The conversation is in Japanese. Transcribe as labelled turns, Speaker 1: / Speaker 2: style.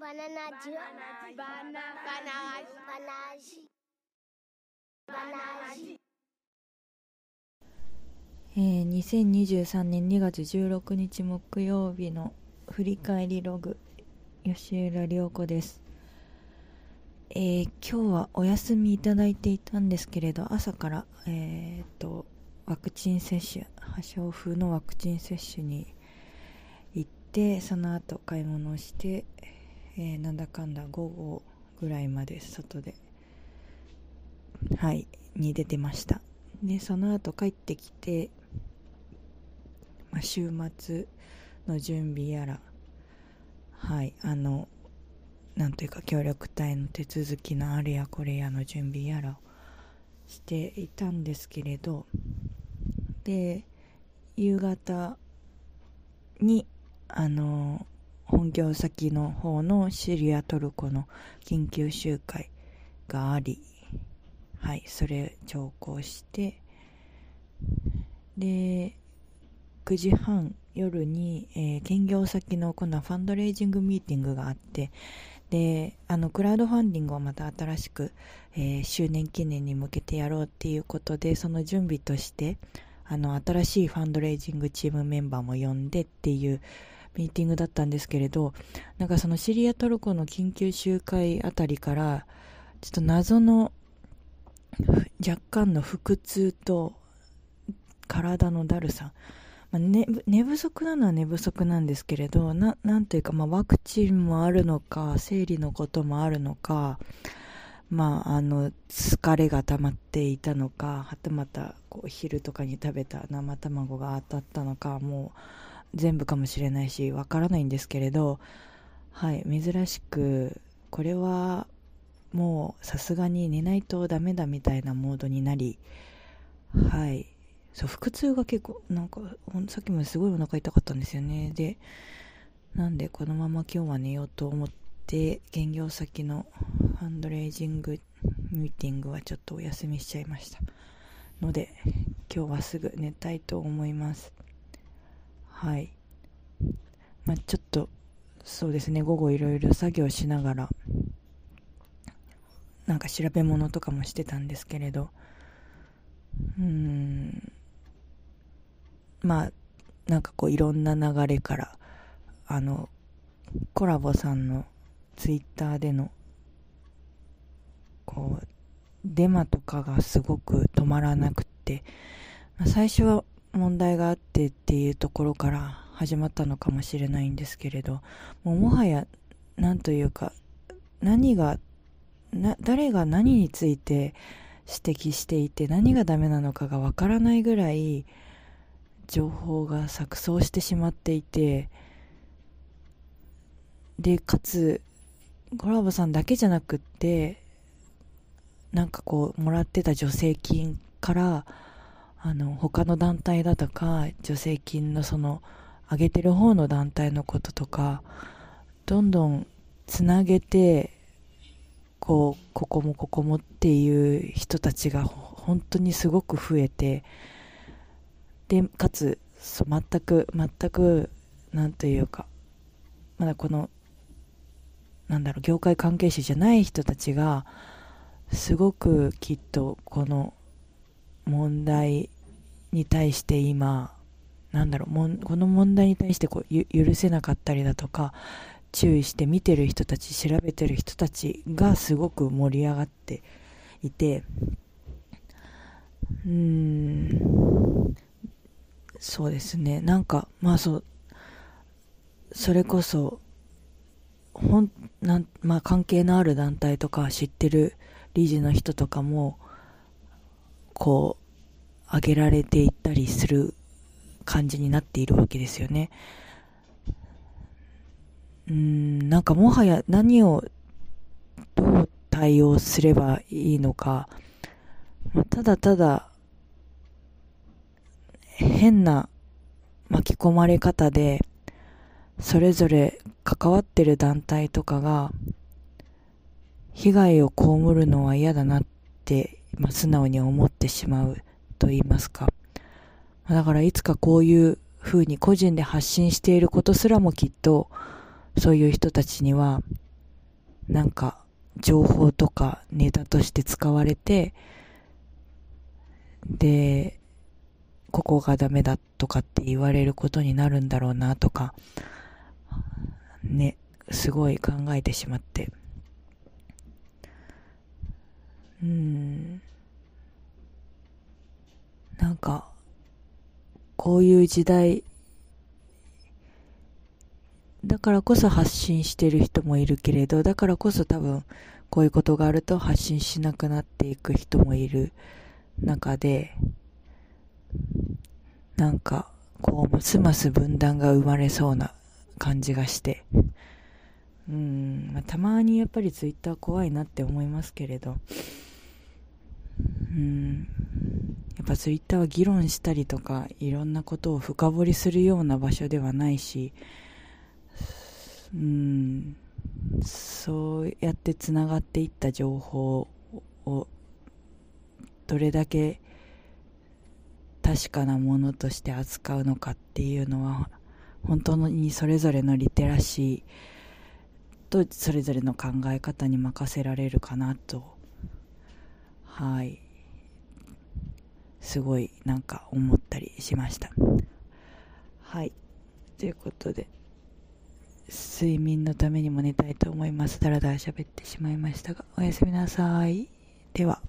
Speaker 1: バナナジュバナナバナジバナジ
Speaker 2: えー、2023年2月16日木曜日の振り返りログ吉浦涼子です、えー今日はお休みいただいていたんですけれど朝から、えー、とワクチン接種破傷風のワクチン接種に行ってその後買い物をして、えーえなんだかんだ午後ぐらいまで外ではいに出てました。でその後帰ってきて、まあ、週末の準備やらはいあのなんというか協力隊の手続きのあれやこれやの準備やらをしていたんですけれどで夕方にあの本業先の方のシリアトルコの緊急集会がありはいそれ聴講してで9時半夜に、えー兼業先の今度はファンドレイジングミーティングがあってであのクラウドファンディングをまた新しく、えー周年記念に向けてやろうっていうことでその準備としてあの新しいファンドレイジングチームメンバーも呼んでっていうミーティングだったんですけれどなんかそのシリアトルコの緊急集会あたりからちょっと謎の若干の腹痛と体のだるさ、まあ寝寝不足なのは寝不足なんですけれどななんというか、まあ、ワクチンもあるのか生理のこともあるのかまああの疲れが溜まっていたのかはたまたこう昼とかに食べた生卵が当たったのかもう全部かもしれないしわからないんですけれどはい珍しくこれはもうさすがに寝ないとダメだみたいなモードになりはいそう腹痛が結構なんかさっきまですごいお腹痛かったんですよね。でなんでこのまま今日は寝ようと思って兼業先のファンドレイジングミーティングはちょっとお休みしちゃいました。ので今日はすぐ寝たいと思います。はい。まあちょっとそうですね午後いろいろ作業しながらなんか調べ物とかもしてたんですけれど。うん。まあなんかこういろんな流れからあのコラボさんのツイッターでのこうデマとかがすごく止まらなくて、最初は問題があってっていうところから始まったのかもしれないんですけれどもうもはやなんというか何がな誰が何について指摘していて何がダメなのかがわからないぐらい情報が錯綜してしまっていてでかつコラボさんだけじゃなくってなんかこうもらってた助成金からあの他の団体だとか助成金のその上げてる方の団体のこととかどんどんつなげてこうここもここもっていう人たちが本当にすごく増えてでかつそう全く全くなんというかまだこのなんだろう業界関係者じゃない人たちがすごくきっとこの問題に対して今なんだろうもんこの問題に対してこうゆ許せなかったりだとか注意して見てる人たち調べてる人たちがすごく盛り上がっていてうーんそうですね。なんかまあそうそれこそほんなん、まあ、関係のある団体とか知ってる理事の人とかもこうう挙げられていったりする感じになっているわけですよね。うんなんかもはや何をどう対応すればいいのか、ただただ変な巻き込まれ方でそれぞれ関わってる団体とかが被害を被るのは嫌だなって、まあ、素直に思ってしまうと言いますか。だからいつかこういう風に個人で発信していることすらもきっとそういう人たちにはなんか情報とかネタとして使われてでここがダメだとかって言われることになるんだろうなとかねすごい考えてしまってうんなんかこういう時代だからこそ発信してる人もいるけれどだからこそ多分こういうことがあると発信しなくなっていく人もいる中でなんかこうますます分断が生まれそうな感じがして。うん、まあ、たまにやっぱりツイッター怖いなって思いますけれど。うん。やっぱツイッターは議論したりとかいろんなことを深掘りするような場所ではないしうん。そうやってつながっていった情報をどれだけ確かなものとして扱うのかっていうのは本当にそれぞれのリテラシーとそれぞれの考え方に任せられるかなと。はい。すごいなんか思ったりしました。はい。ということで睡眠のためにも寝たいと思います。だらだら喋ってしまいましたがおやすみなさい。では。